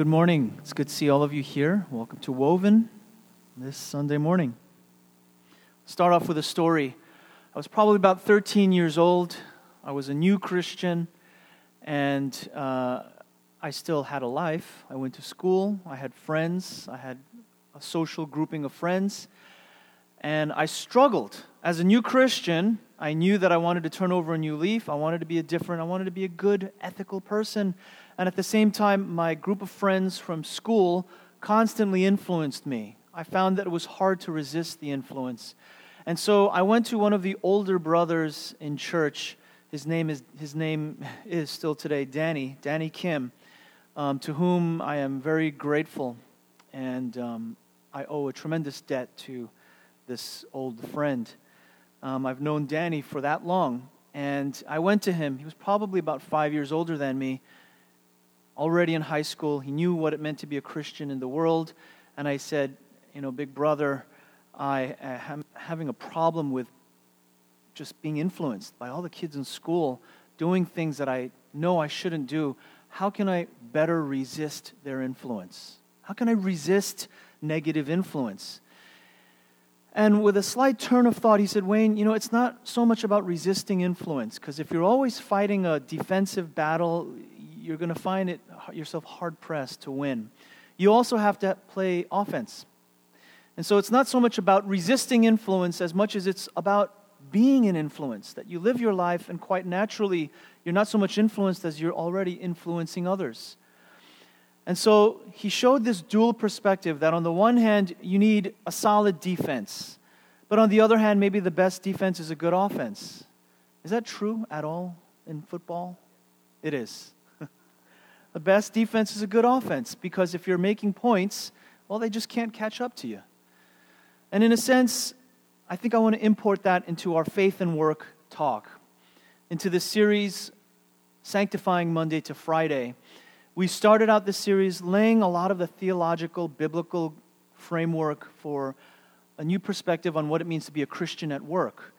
good morning. It's good to see all of you here. Welcome to Woven this Sunday morning. Start off with a story. I was probably about 13 years old. I was a new Christian, and uh, I still had a life. I went to school, I had friends, I had a social grouping of friends, and I struggled. As a new Christian, I knew that I wanted to turn over a new leaf. I wanted to be a different, I wanted to be a good, ethical person. And at the same time, my group of friends from school constantly influenced me. I found that it was hard to resist the influence. And so I went to one of the older brothers in church. His name is, his name is still today Danny, Danny Kim, um, to whom I am very grateful. And um, I owe a tremendous debt to this old friend. Um, I've known Danny for that long. And I went to him. He was probably about five years older than me already in high school. He knew what it meant to be a Christian in the world. And I said, You know, big brother, I uh, am having a problem with just being influenced by all the kids in school doing things that I know I shouldn't do. How can I better resist their influence? How can I resist negative influence? And with a slight turn of thought, he said, Wayne, you know, it's not so much about resisting influence, because if you're always fighting a defensive battle, you're going to find it yourself hard pressed to win. You also have to play offense. And so it's not so much about resisting influence as much as it's about being an influence, that you live your life and quite naturally you're not so much influenced as you're already influencing others. And so he showed this dual perspective that on the one hand, you need a solid defense, but on the other hand, maybe the best defense is a good offense. Is that true at all in football? It is. The best defense is a good offense because if you're making points, well, they just can't catch up to you. And in a sense, I think I want to import that into our faith and work talk, into this series, Sanctifying Monday to Friday. We started out this series laying a lot of the theological, biblical framework for a new perspective on what it means to be a Christian at work.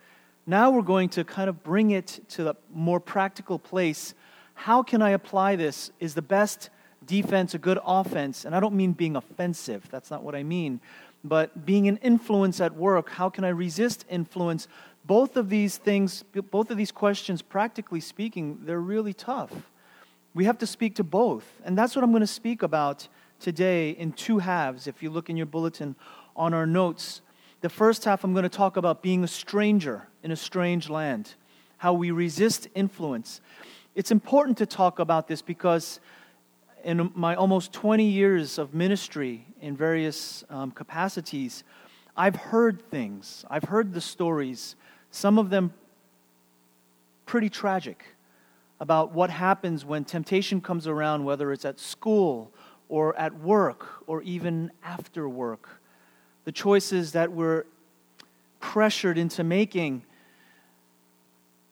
Now we're going to kind of bring it to the more practical place how can I apply this? Is the best defense a good offense? And I don't mean being offensive, that's not what I mean. But being an influence at work, how can I resist influence? Both of these things, both of these questions, practically speaking, they're really tough. We have to speak to both. And that's what I'm going to speak about today in two halves. If you look in your bulletin on our notes, the first half I'm going to talk about being a stranger in a strange land, how we resist influence. It's important to talk about this because in my almost 20 years of ministry in various um, capacities, I've heard things. I've heard the stories, some of them pretty tragic, about what happens when temptation comes around, whether it's at school or at work or even after work. The choices that we're pressured into making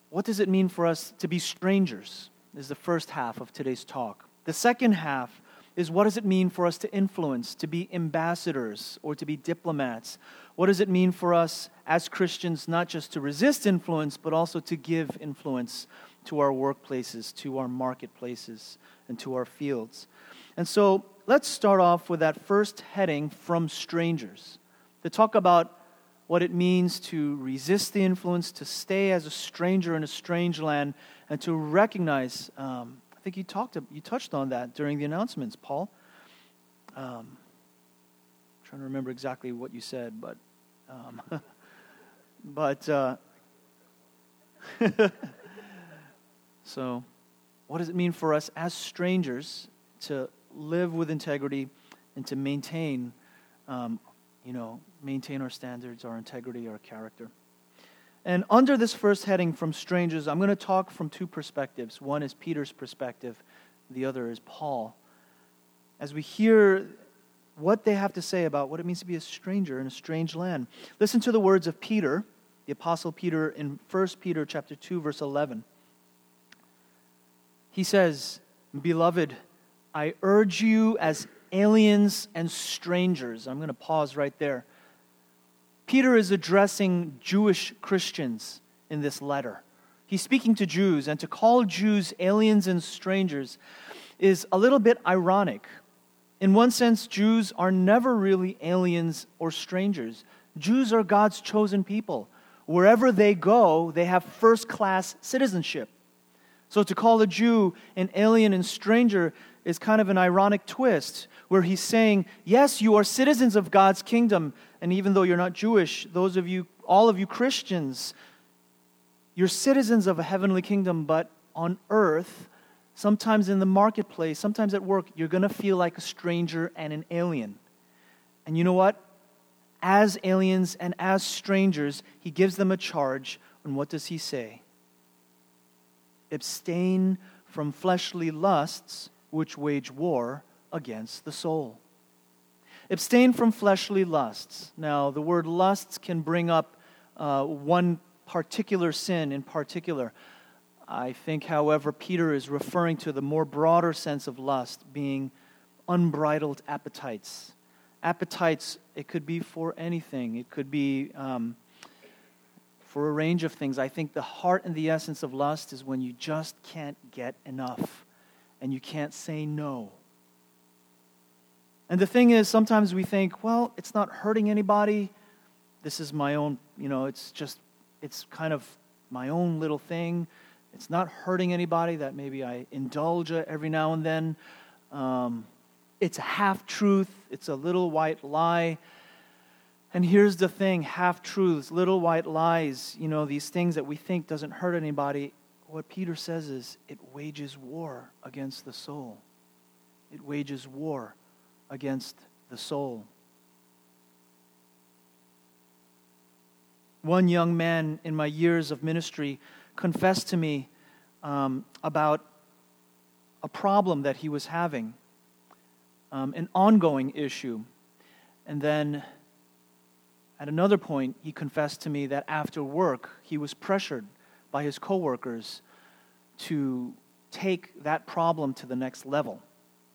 what does it mean for us to be strangers? Is the first half of today's talk. The second half is what does it mean for us to influence, to be ambassadors, or to be diplomats? What does it mean for us as Christians not just to resist influence, but also to give influence to our workplaces, to our marketplaces, and to our fields? And so let's start off with that first heading from strangers to talk about what it means to resist the influence, to stay as a stranger in a strange land, and to recognize. Um, I think you talked, you touched on that during the announcements, Paul. Um, trying to remember exactly what you said, but, um, but uh, so, what does it mean for us as strangers to live with integrity and to maintain um, you know, maintain our standards, our integrity, our character. And under this first heading from strangers, I'm going to talk from two perspectives. One is Peter's perspective, the other is Paul. As we hear what they have to say about what it means to be a stranger in a strange land. Listen to the words of Peter, the apostle Peter in 1 Peter chapter 2 verse 11. He says, "Beloved, I urge you as aliens and strangers. I'm going to pause right there. Peter is addressing Jewish Christians in this letter. He's speaking to Jews, and to call Jews aliens and strangers is a little bit ironic In one sense, Jews are never really aliens or strangers. Jews are God's chosen people. Wherever they go, they have first class citizenship. So to call a Jew an alien and stranger is kind of an ironic twist where he's saying, Yes, you are citizens of God's kingdom. And even though you're not Jewish, those of you, all of you Christians, you're citizens of a heavenly kingdom, but on earth, sometimes in the marketplace, sometimes at work, you're going to feel like a stranger and an alien. And you know what? As aliens and as strangers, he gives them a charge. And what does he say? Abstain from fleshly lusts which wage war against the soul. Abstain from fleshly lusts. Now, the word lusts can bring up uh, one particular sin in particular. I think, however, Peter is referring to the more broader sense of lust being unbridled appetites. Appetites, it could be for anything, it could be um, for a range of things. I think the heart and the essence of lust is when you just can't get enough and you can't say no. And the thing is, sometimes we think, well, it's not hurting anybody. This is my own, you know, it's just, it's kind of my own little thing. It's not hurting anybody that maybe I indulge every now and then. Um, it's a half truth, it's a little white lie. And here's the thing half truths, little white lies, you know, these things that we think doesn't hurt anybody. What Peter says is it wages war against the soul. It wages war against the soul. One young man in my years of ministry confessed to me um, about a problem that he was having, um, an ongoing issue. And then at another point, he confessed to me that after work, he was pressured by his coworkers to take that problem to the next level.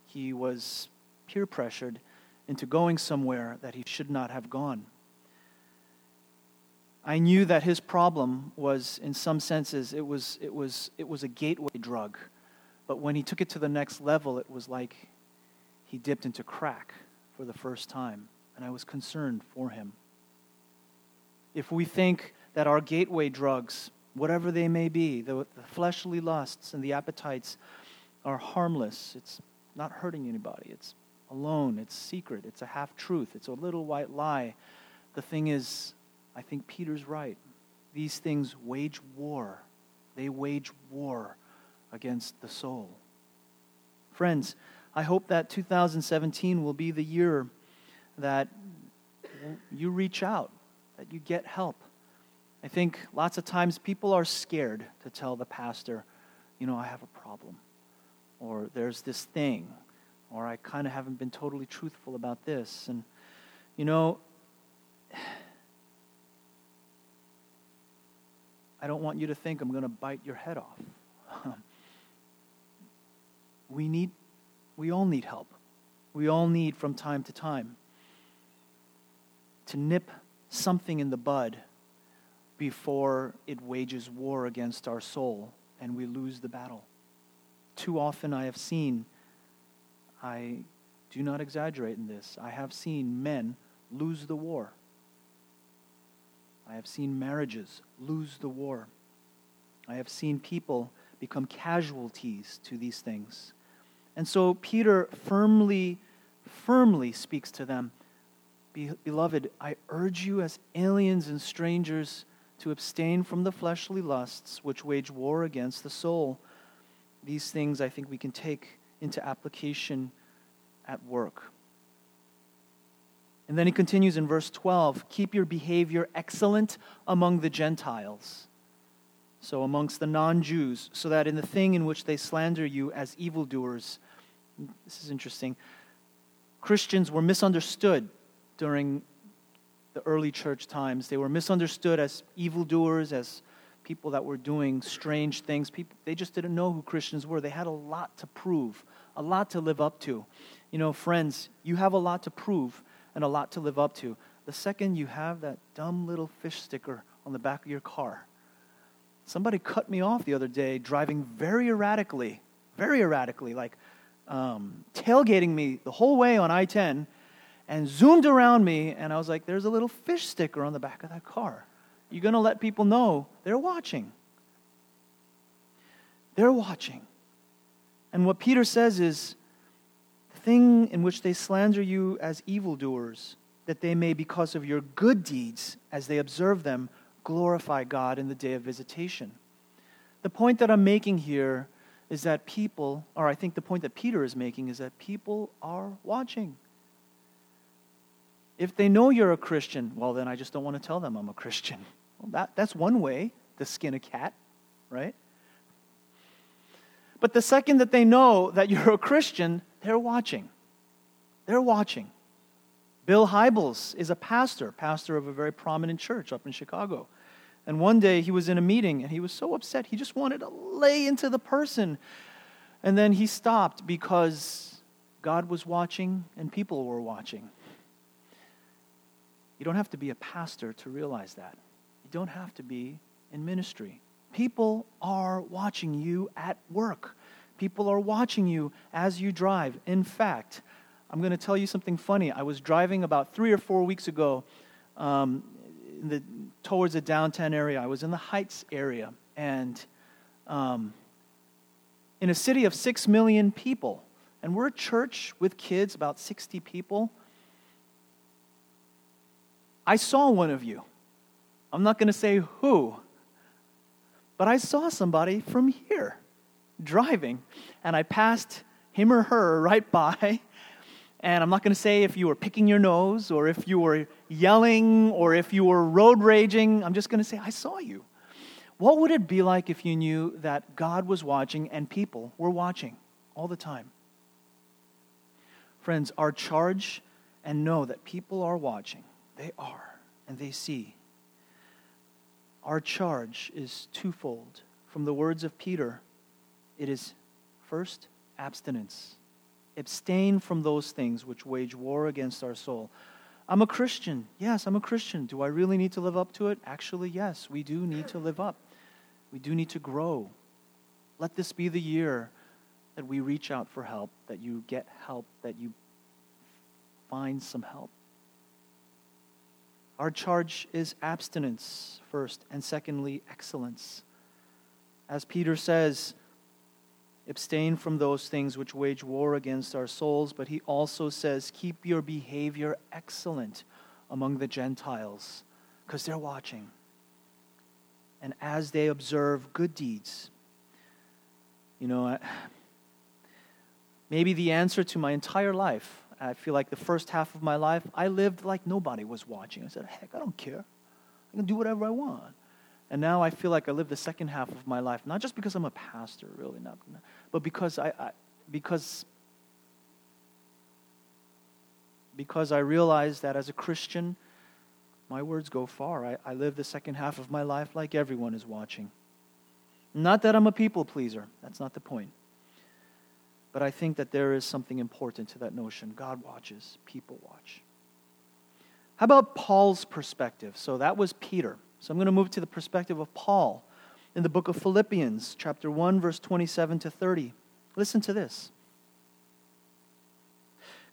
He was peer pressured into going somewhere that he should not have gone. I knew that his problem was, in some senses, it was, it was, it was a gateway drug. But when he took it to the next level, it was like he dipped into crack for the first time. And I was concerned for him. If we think that our gateway drugs, whatever they may be, the, the fleshly lusts and the appetites, are harmless, it's not hurting anybody, it's alone. It's secret. It's a half truth. It's a little white lie. The thing is, I think Peter's right. These things wage war. They wage war against the soul. Friends, I hope that 2017 will be the year that you reach out, that you get help. I think lots of times people are scared to tell the pastor, you know, I have a problem, or there's this thing, or I kind of haven't been totally truthful about this. And, you know, I don't want you to think I'm going to bite your head off. we need, we all need help. We all need from time to time to nip something in the bud before it wages war against our soul and we lose the battle. Too often I have seen I do not exaggerate in this. I have seen men lose the war. I have seen marriages lose the war. I have seen people become casualties to these things. And so Peter firmly, firmly speaks to them Beloved, I urge you as aliens and strangers to abstain from the fleshly lusts which wage war against the soul. These things I think we can take into application at work. And then he continues in verse 12 keep your behavior excellent among the Gentiles, so amongst the non Jews, so that in the thing in which they slander you as evildoers, this is interesting, Christians were misunderstood during the early church times. They were misunderstood as evildoers, as people that were doing strange things. People, they just didn't know who Christians were. They had a lot to prove, a lot to live up to. You know, friends, you have a lot to prove and a lot to live up to. The second you have that dumb little fish sticker on the back of your car. Somebody cut me off the other day driving very erratically, very erratically, like um, tailgating me the whole way on I 10 and zoomed around me, and I was like, there's a little fish sticker on the back of that car. You're going to let people know they're watching. They're watching. And what Peter says is the thing in which they slander you as evildoers, that they may, because of your good deeds, as they observe them, glorify God in the day of visitation. The point that I'm making here is that people, or I think the point that Peter is making is that people are watching. If they know you're a Christian, well, then I just don't want to tell them I'm a Christian. Well, that, that's one way to skin a cat, right? But the second that they know that you're a Christian, they're watching. They're watching. Bill Hybels is a pastor, pastor of a very prominent church up in Chicago. And one day he was in a meeting and he was so upset, he just wanted to lay into the person. And then he stopped because God was watching and people were watching. You don't have to be a pastor to realize that. You don't have to be in ministry. People are watching you at work. People are watching you as you drive. In fact, I'm going to tell you something funny. I was driving about three or four weeks ago um, the, towards the downtown area. I was in the Heights area. And um, in a city of six million people, and we're a church with kids, about 60 people. I saw one of you. I'm not going to say who, but I saw somebody from here driving, and I passed him or her right by. And I'm not going to say if you were picking your nose or if you were yelling or if you were road raging. I'm just going to say, I saw you. What would it be like if you knew that God was watching and people were watching all the time? Friends, our charge and know that people are watching. They are, and they see. Our charge is twofold. From the words of Peter, it is first, abstinence. Abstain from those things which wage war against our soul. I'm a Christian. Yes, I'm a Christian. Do I really need to live up to it? Actually, yes, we do need to live up. We do need to grow. Let this be the year that we reach out for help, that you get help, that you find some help. Our charge is abstinence first, and secondly, excellence. As Peter says, abstain from those things which wage war against our souls, but he also says, keep your behavior excellent among the Gentiles, because they're watching. And as they observe good deeds, you know, maybe the answer to my entire life I feel like the first half of my life, I lived like nobody was watching. I said, heck, I don't care. I can do whatever I want. And now I feel like I live the second half of my life, not just because I'm a pastor, really, not, but because I, I because because I realize that as a Christian, my words go far. I, I live the second half of my life like everyone is watching. Not that I'm a people pleaser. That's not the point. But I think that there is something important to that notion. God watches, people watch. How about Paul's perspective? So that was Peter. So I'm going to move to the perspective of Paul in the book of Philippians, chapter 1, verse 27 to 30. Listen to this.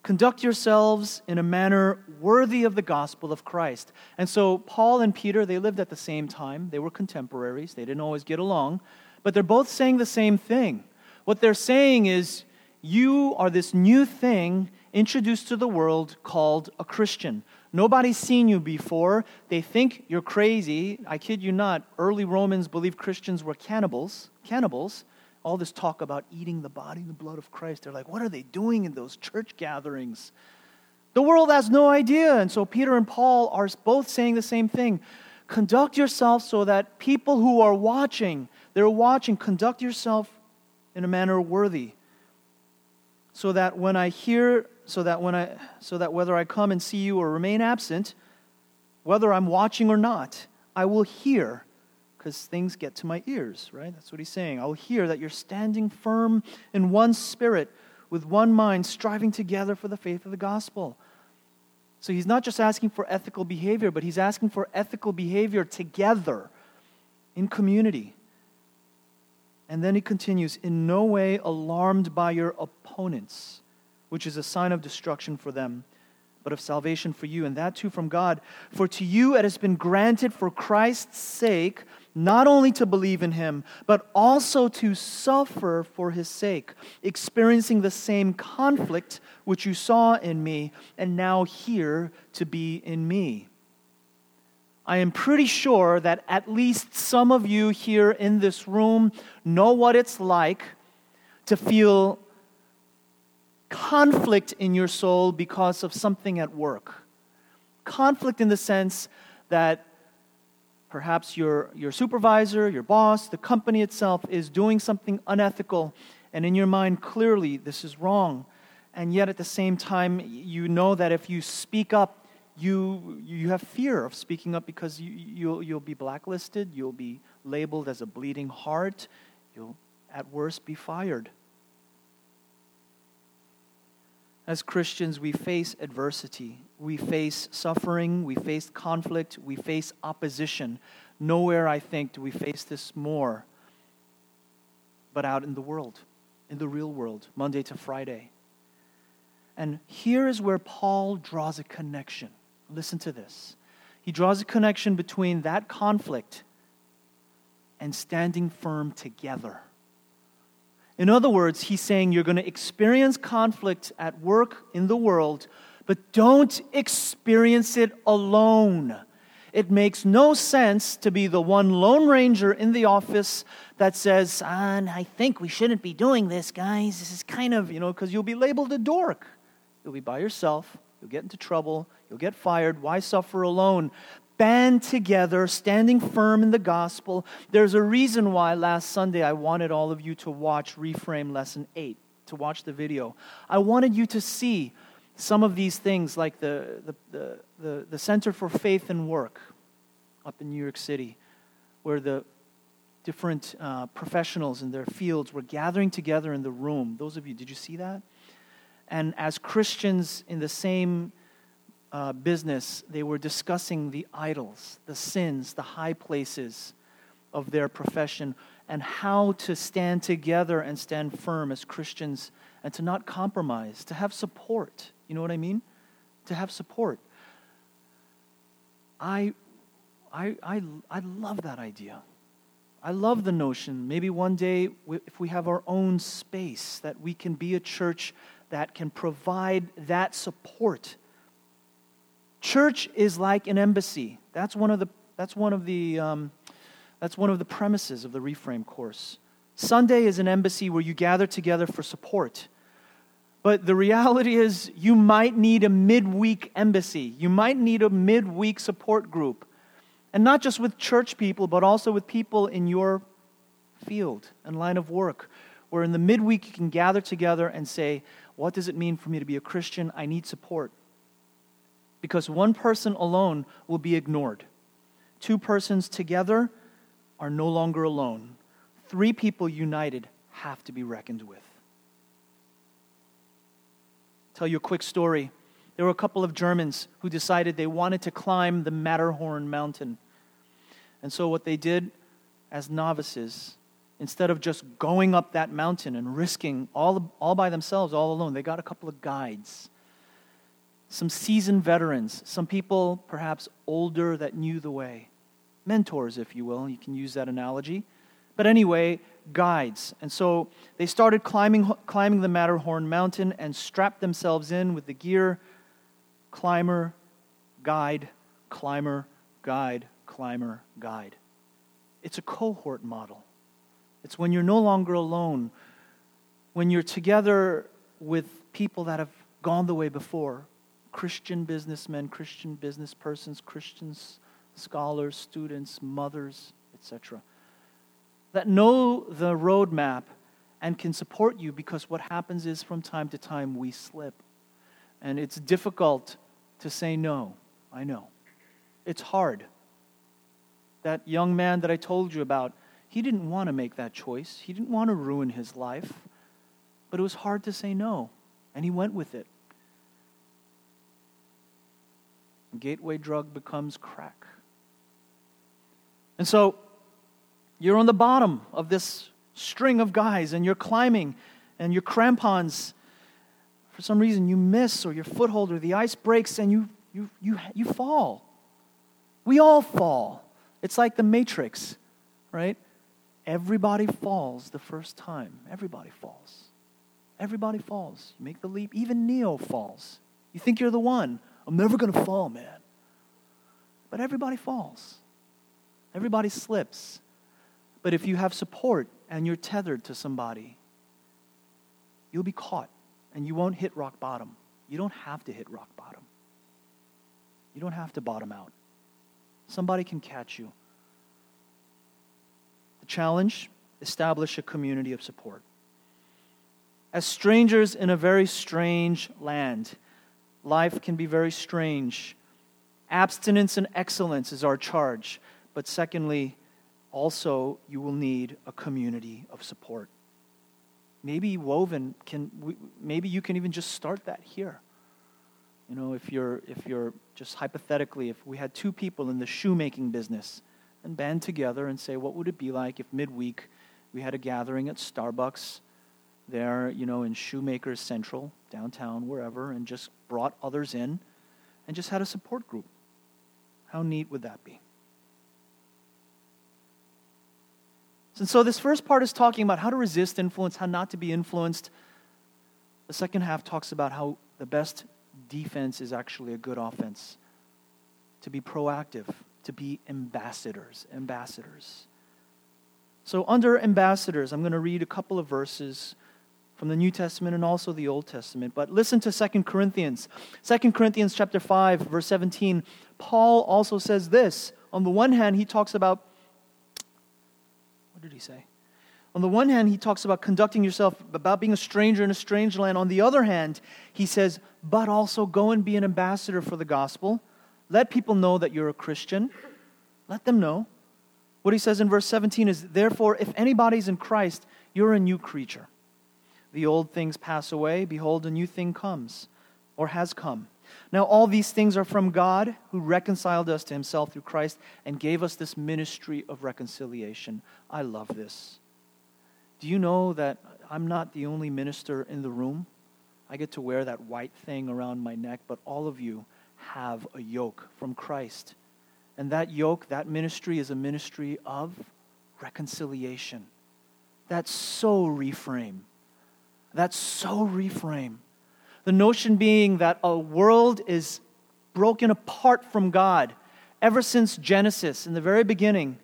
Conduct yourselves in a manner worthy of the gospel of Christ. And so Paul and Peter, they lived at the same time. They were contemporaries. They didn't always get along, but they're both saying the same thing. What they're saying is you are this new thing introduced to the world called a Christian. Nobody's seen you before. They think you're crazy. I kid you not. Early Romans believed Christians were cannibals. Cannibals. All this talk about eating the body and the blood of Christ. They're like, what are they doing in those church gatherings? The world has no idea. And so Peter and Paul are both saying the same thing. Conduct yourself so that people who are watching, they're watching, conduct yourself in a manner worthy so that when I hear, so that when I, so that whether I come and see you or remain absent, whether I'm watching or not, I will hear, because things get to my ears, right? That's what he's saying. I'll hear that you're standing firm in one spirit, with one mind, striving together for the faith of the gospel. So he's not just asking for ethical behavior, but he's asking for ethical behavior together in community. And then he continues, in no way alarmed by your opponents, which is a sign of destruction for them, but of salvation for you, and that too from God. For to you it has been granted for Christ's sake not only to believe in him, but also to suffer for his sake, experiencing the same conflict which you saw in me, and now hear to be in me. I am pretty sure that at least some of you here in this room know what it's like to feel conflict in your soul because of something at work. Conflict in the sense that perhaps your, your supervisor, your boss, the company itself is doing something unethical, and in your mind, clearly, this is wrong. And yet, at the same time, you know that if you speak up, you, you have fear of speaking up because you, you'll, you'll be blacklisted, you'll be labeled as a bleeding heart, you'll at worst be fired. As Christians, we face adversity, we face suffering, we face conflict, we face opposition. Nowhere, I think, do we face this more but out in the world, in the real world, Monday to Friday. And here is where Paul draws a connection Listen to this. He draws a connection between that conflict and standing firm together. In other words, he's saying you're going to experience conflict at work in the world, but don't experience it alone. It makes no sense to be the one lone ranger in the office that says, I think we shouldn't be doing this, guys. This is kind of, you know, because you'll be labeled a dork. You'll be by yourself. You'll get into trouble. You'll get fired. Why suffer alone? Band together, standing firm in the gospel. There's a reason why last Sunday I wanted all of you to watch Reframe Lesson 8, to watch the video. I wanted you to see some of these things, like the, the, the, the, the Center for Faith and Work up in New York City, where the different uh, professionals in their fields were gathering together in the room. Those of you, did you see that? And as Christians in the same uh, business, they were discussing the idols, the sins, the high places of their profession, and how to stand together and stand firm as Christians and to not compromise, to have support. You know what I mean? To have support. I, I, I, I love that idea. I love the notion, maybe one day, if we have our own space, that we can be a church that can provide that support. Church is like an embassy. That's one of the, that's one of the, um, that's one of the premises of the Reframe course. Sunday is an embassy where you gather together for support. But the reality is, you might need a midweek embassy. You might need a midweek support group. And not just with church people, but also with people in your field and line of work, where in the midweek you can gather together and say, what does it mean for me to be a Christian? I need support. Because one person alone will be ignored. Two persons together are no longer alone. Three people united have to be reckoned with. Tell you a quick story. There were a couple of Germans who decided they wanted to climb the Matterhorn mountain. And so, what they did as novices instead of just going up that mountain and risking all, all by themselves, all alone, they got a couple of guides. Some seasoned veterans, some people perhaps older that knew the way. Mentors, if you will, you can use that analogy. But anyway, guides. And so they started climbing, climbing the Matterhorn mountain and strapped themselves in with the gear climber, guide, climber, guide, climber, guide. It's a cohort model. It's when you're no longer alone, when you're together with people that have gone the way before Christian businessmen, Christian business persons, Christians, scholars, students, mothers, etc. That know the roadmap and can support you because what happens is from time to time we slip. And it's difficult to say no. I know. It's hard. That young man that I told you about, he didn't want to make that choice. He didn't want to ruin his life. But it was hard to say no, and he went with it. Gateway drug becomes crack. And so you're on the bottom of this string of guys and you're climbing and your crampons, for some reason you miss or your foothold or the ice breaks and you, you, you, you fall. We all fall. It's like the Matrix, right? Everybody falls the first time. Everybody falls. Everybody falls. You make the leap. Even Neo falls. You think you're the one. I'm never going to fall, man. But everybody falls. Everybody slips. But if you have support and you're tethered to somebody, you'll be caught and you won't hit rock bottom. You don't have to hit rock bottom. You don't have to bottom out. Somebody can catch you. Challenge establish a community of support. As strangers in a very strange land, life can be very strange. Abstinence and excellence is our charge. But secondly, also you will need a community of support. Maybe Woven can, maybe you can even just start that here. You know, if you're, if you're just hypothetically, if we had two people in the shoemaking business and band together and say, what would it be like if midweek we had a gathering at Starbucks there, you know, in Shoemakers Central, downtown, wherever, and just brought others in and just had a support group? How neat would that be? And so, this first part is talking about how to resist influence, how not to be influenced. The second half talks about how the best defense is actually a good offense. To be proactive, to be ambassadors. Ambassadors. So, under ambassadors, I'm going to read a couple of verses from the New Testament and also the Old Testament. But listen to 2 Corinthians. 2 Corinthians chapter 5, verse 17. Paul also says this. On the one hand, he talks about what did he say? On the one hand, he talks about conducting yourself, about being a stranger in a strange land. On the other hand, he says, but also go and be an ambassador for the gospel. Let people know that you're a Christian. Let them know. What he says in verse 17 is, Therefore, if anybody's in Christ, you're a new creature. The old things pass away. Behold, a new thing comes, or has come. Now, all these things are from God who reconciled us to himself through Christ and gave us this ministry of reconciliation. I love this. Do you know that I'm not the only minister in the room? I get to wear that white thing around my neck, but all of you have a yoke from Christ. And that yoke, that ministry, is a ministry of reconciliation. That's so reframe. That's so reframe. The notion being that a world is broken apart from God. Ever since Genesis, in the very beginning,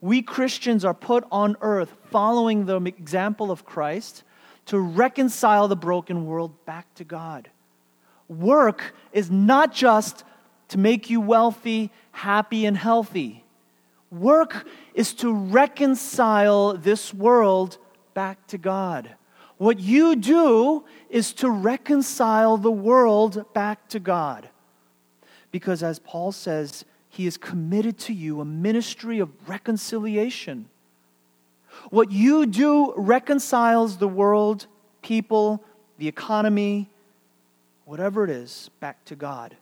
we Christians are put on earth following the example of Christ to reconcile the broken world back to God. Work is not just to make you wealthy, happy, and healthy. Work is to reconcile this world back to God. What you do is to reconcile the world back to God. Because as Paul says, he is committed to you a ministry of reconciliation. What you do reconciles the world, people, the economy, whatever it is, back to God.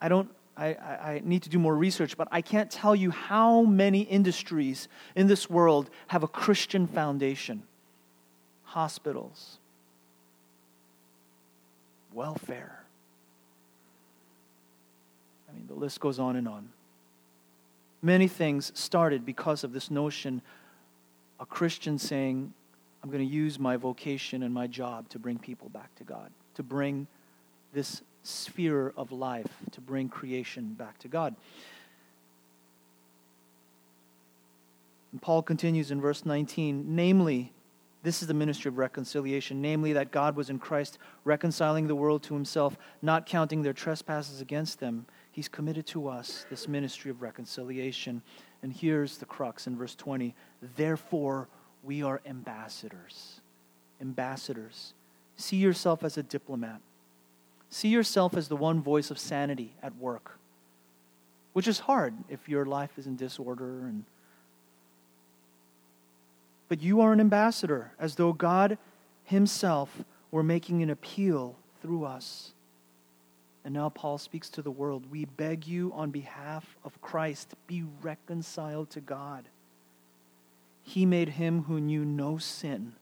I don't I, I, need to do more research, but I can't tell you how many industries in this world have a Christian foundation hospitals, welfare. I mean, the list goes on and on. Many things started because of this notion a Christian saying, I'm going to use my vocation and my job to bring people back to God, to bring this sphere of life, to bring creation back to God. And Paul continues in verse 19, namely, this is the ministry of reconciliation, namely that God was in Christ reconciling the world to himself, not counting their trespasses against them. He's committed to us this ministry of reconciliation. And here's the crux in verse 20 Therefore, we are ambassadors. Ambassadors. See yourself as a diplomat. See yourself as the one voice of sanity at work, which is hard if your life is in disorder and but you are an ambassador, as though God Himself were making an appeal through us. And now Paul speaks to the world. We beg you on behalf of Christ, be reconciled to God. he made him who knew no sin.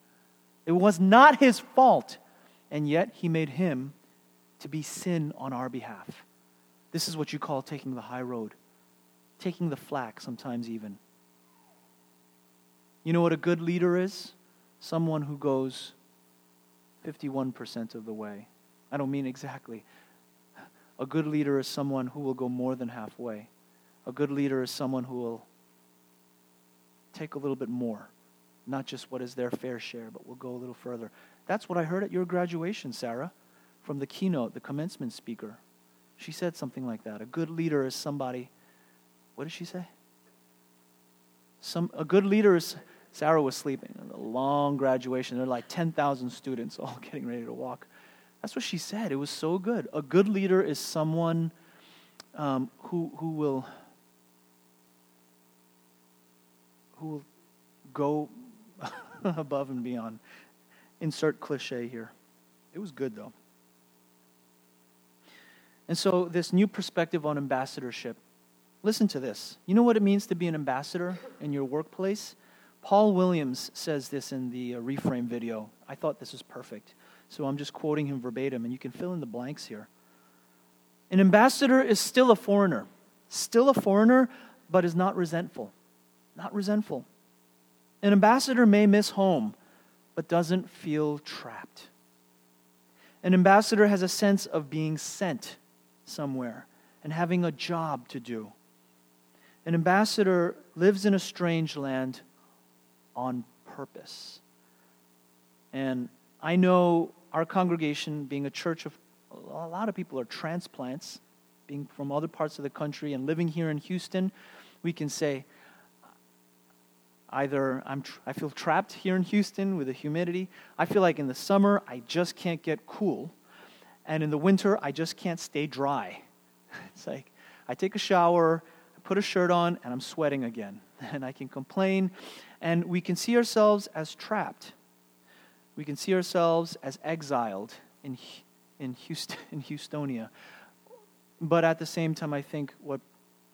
It was not his fault, and yet he made him to be sin on our behalf. This is what you call taking the high road, taking the flack sometimes, even. You know what a good leader is? Someone who goes 51% of the way. I don't mean exactly. A good leader is someone who will go more than halfway. A good leader is someone who will take a little bit more, not just what is their fair share, but will go a little further. That's what I heard at your graduation, Sarah, from the keynote, the commencement speaker. She said something like that. A good leader is somebody, what did she say? Some, a good leader is, Sarah was sleeping. A long graduation. There are like 10,000 students all getting ready to walk. That's what she said. It was so good. A good leader is someone um, who, who will who will go above and beyond. Insert cliche here. It was good, though. And so, this new perspective on ambassadorship. Listen to this. You know what it means to be an ambassador in your workplace? Paul Williams says this in the uh, reframe video. I thought this was perfect. So I'm just quoting him verbatim, and you can fill in the blanks here. An ambassador is still a foreigner, still a foreigner, but is not resentful not resentful. An ambassador may miss home, but doesn't feel trapped. An ambassador has a sense of being sent somewhere and having a job to do. An ambassador lives in a strange land on purpose. And I know our congregation, being a church of a lot of people are transplants, being from other parts of the country and living here in Houston, we can say, Either I'm tr- I feel trapped here in Houston with the humidity. I feel like in the summer, I just can't get cool. And in the winter, I just can't stay dry. It's like I take a shower, I put a shirt on, and I'm sweating again. And I can complain. And we can see ourselves as trapped. We can see ourselves as exiled in, in, Houston, in Houstonia. But at the same time, I think what,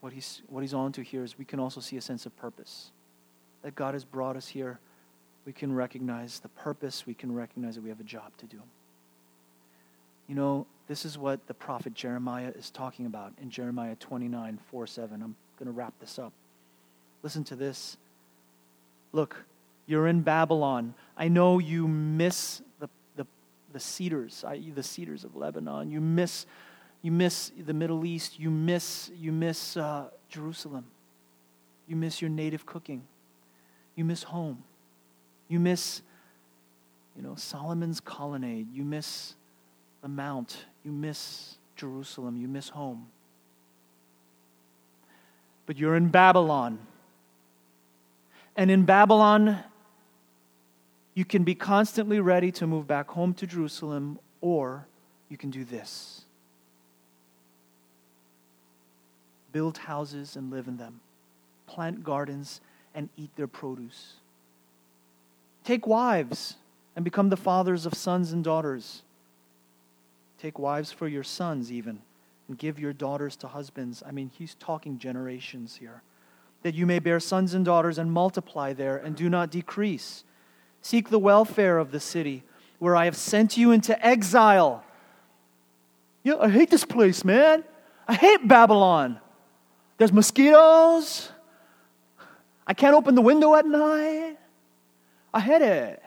what, he's, what he's on to here is we can also see a sense of purpose that God has brought us here, we can recognize the purpose, we can recognize that we have a job to do. You know, this is what the prophet Jeremiah is talking about in Jeremiah 29 4 7. I'm going to wrap this up. Listen to this. Look, you're in Babylon. I know you miss the, the, the cedars, i.e., the cedars of Lebanon. You miss, you miss the Middle East. You miss, you miss uh, Jerusalem. You miss your native cooking. You miss home. You miss, you know, Solomon's colonnade. You miss the Mount. You miss Jerusalem. You miss home. But you're in Babylon. And in Babylon, you can be constantly ready to move back home to Jerusalem, or you can do this build houses and live in them, plant gardens and eat their produce. Take wives and become the fathers of sons and daughters. Take wives for your sons, even, and give your daughters to husbands. I mean, he's talking generations here. That you may bear sons and daughters and multiply there and do not decrease. Seek the welfare of the city where I have sent you into exile. Yeah, I hate this place, man. I hate Babylon. There's mosquitoes. I can't open the window at night. I hate it.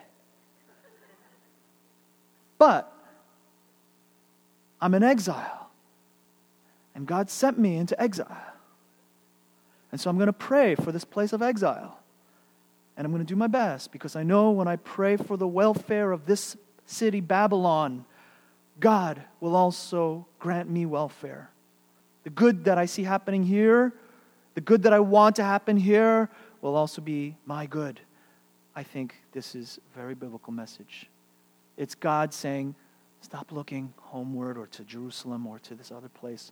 But I'm in exile. And God sent me into exile. And so I'm going to pray for this place of exile. And I'm going to do my best because I know when I pray for the welfare of this city, Babylon, God will also grant me welfare. The good that I see happening here, the good that I want to happen here, will also be my good. I think this is a very biblical message. It's God saying, stop looking homeward or to Jerusalem or to this other place.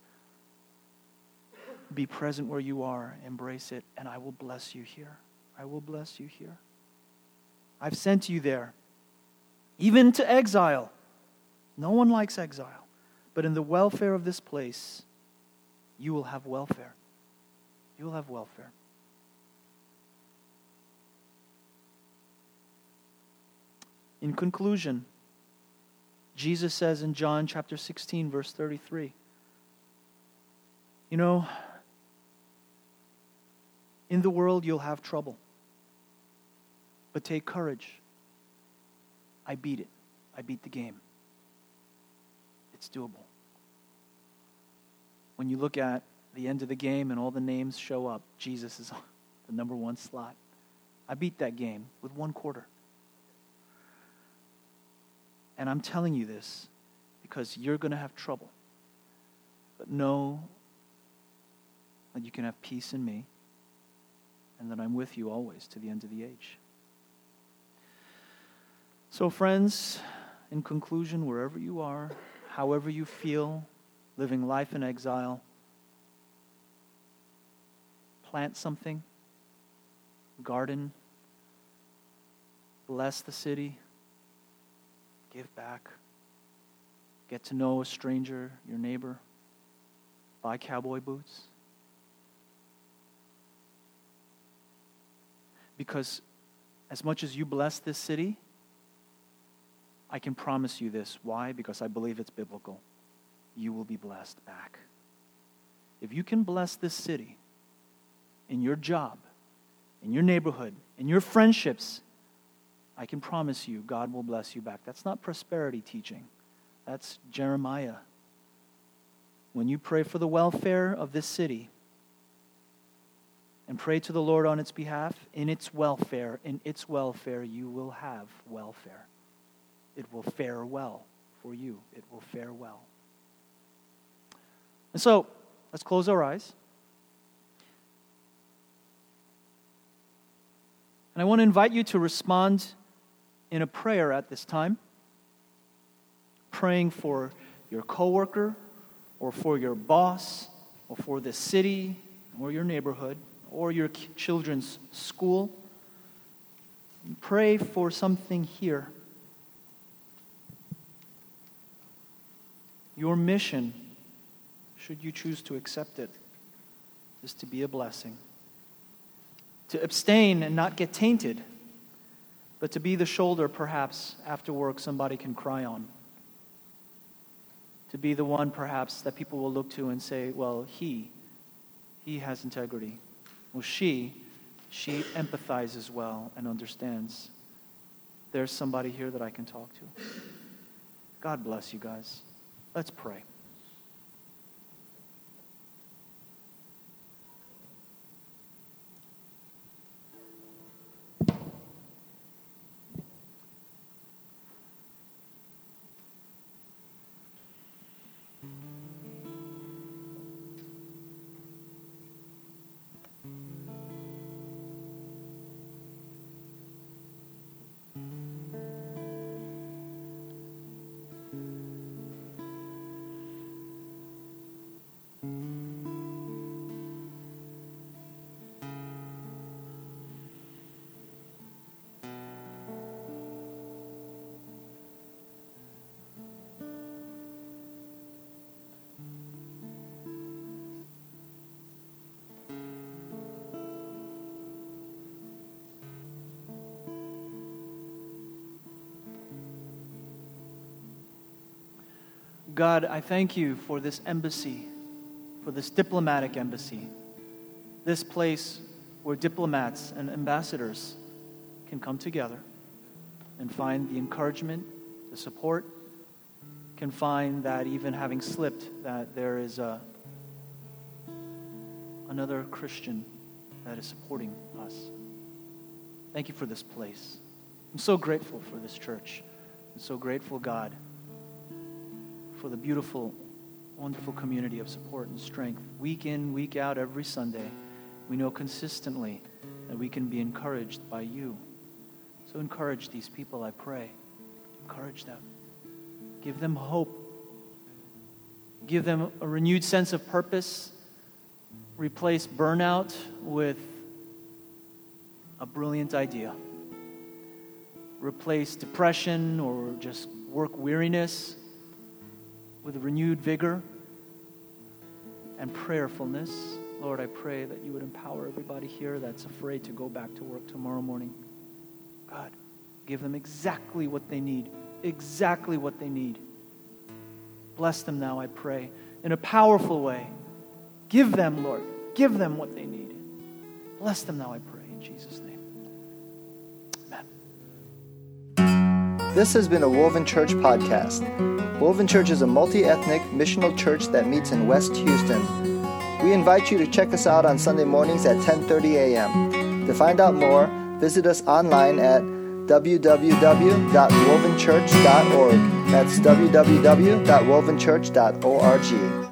Be present where you are, embrace it, and I will bless you here. I will bless you here. I've sent you there, even to exile. No one likes exile, but in the welfare of this place, you will have welfare. You will have welfare. In conclusion, Jesus says in John chapter 16, verse 33, You know, in the world you'll have trouble, but take courage. I beat it, I beat the game. It's doable. When you look at the end of the game and all the names show up, Jesus is on the number one slot. I beat that game with one quarter. And I'm telling you this because you're going to have trouble. But know that you can have peace in me and that I'm with you always to the end of the age. So, friends, in conclusion, wherever you are, however you feel, living life in exile, plant something, garden, bless the city, give back, get to know a stranger, your neighbor, buy cowboy boots. Because as much as you bless this city, I can promise you this. Why? Because I believe it's biblical. You will be blessed back. If you can bless this city in your job, in your neighborhood, in your friendships, I can promise you God will bless you back. That's not prosperity teaching, that's Jeremiah. When you pray for the welfare of this city and pray to the Lord on its behalf, in its welfare, in its welfare, you will have welfare it will fare well for you. It will fare well. And so, let's close our eyes. And I want to invite you to respond in a prayer at this time, praying for your coworker or for your boss or for the city or your neighborhood or your children's school. Pray for something here Your mission, should you choose to accept it, is to be a blessing. To abstain and not get tainted, but to be the shoulder, perhaps, after work somebody can cry on. To be the one, perhaps, that people will look to and say, well, he, he has integrity. Well, she, she empathizes well and understands. There's somebody here that I can talk to. God bless you guys. Let's pray. God, I thank you for this embassy, for this diplomatic embassy, this place where diplomats and ambassadors can come together and find the encouragement, the support, can find that even having slipped, that there is a, another Christian that is supporting us. Thank you for this place. I'm so grateful for this church. I'm so grateful, God for the beautiful, wonderful community of support and strength. Week in, week out, every Sunday, we know consistently that we can be encouraged by you. So encourage these people, I pray. Encourage them. Give them hope. Give them a renewed sense of purpose. Replace burnout with a brilliant idea. Replace depression or just work weariness with renewed vigor and prayerfulness. Lord, I pray that you would empower everybody here that's afraid to go back to work tomorrow morning. God, Give them exactly what they need. Exactly what they need. Bless them now, I pray, in a powerful way. Give them, Lord, give them what they need. Bless them now, I pray, in Jesus' name. Amen. This has been a Woven Church podcast. Woven Church is a multi ethnic missional church that meets in West Houston. We invite you to check us out on Sunday mornings at 10:30 a.m. To find out more, visit us online at www.wovenchurch.org. That's www.wovenchurch.org.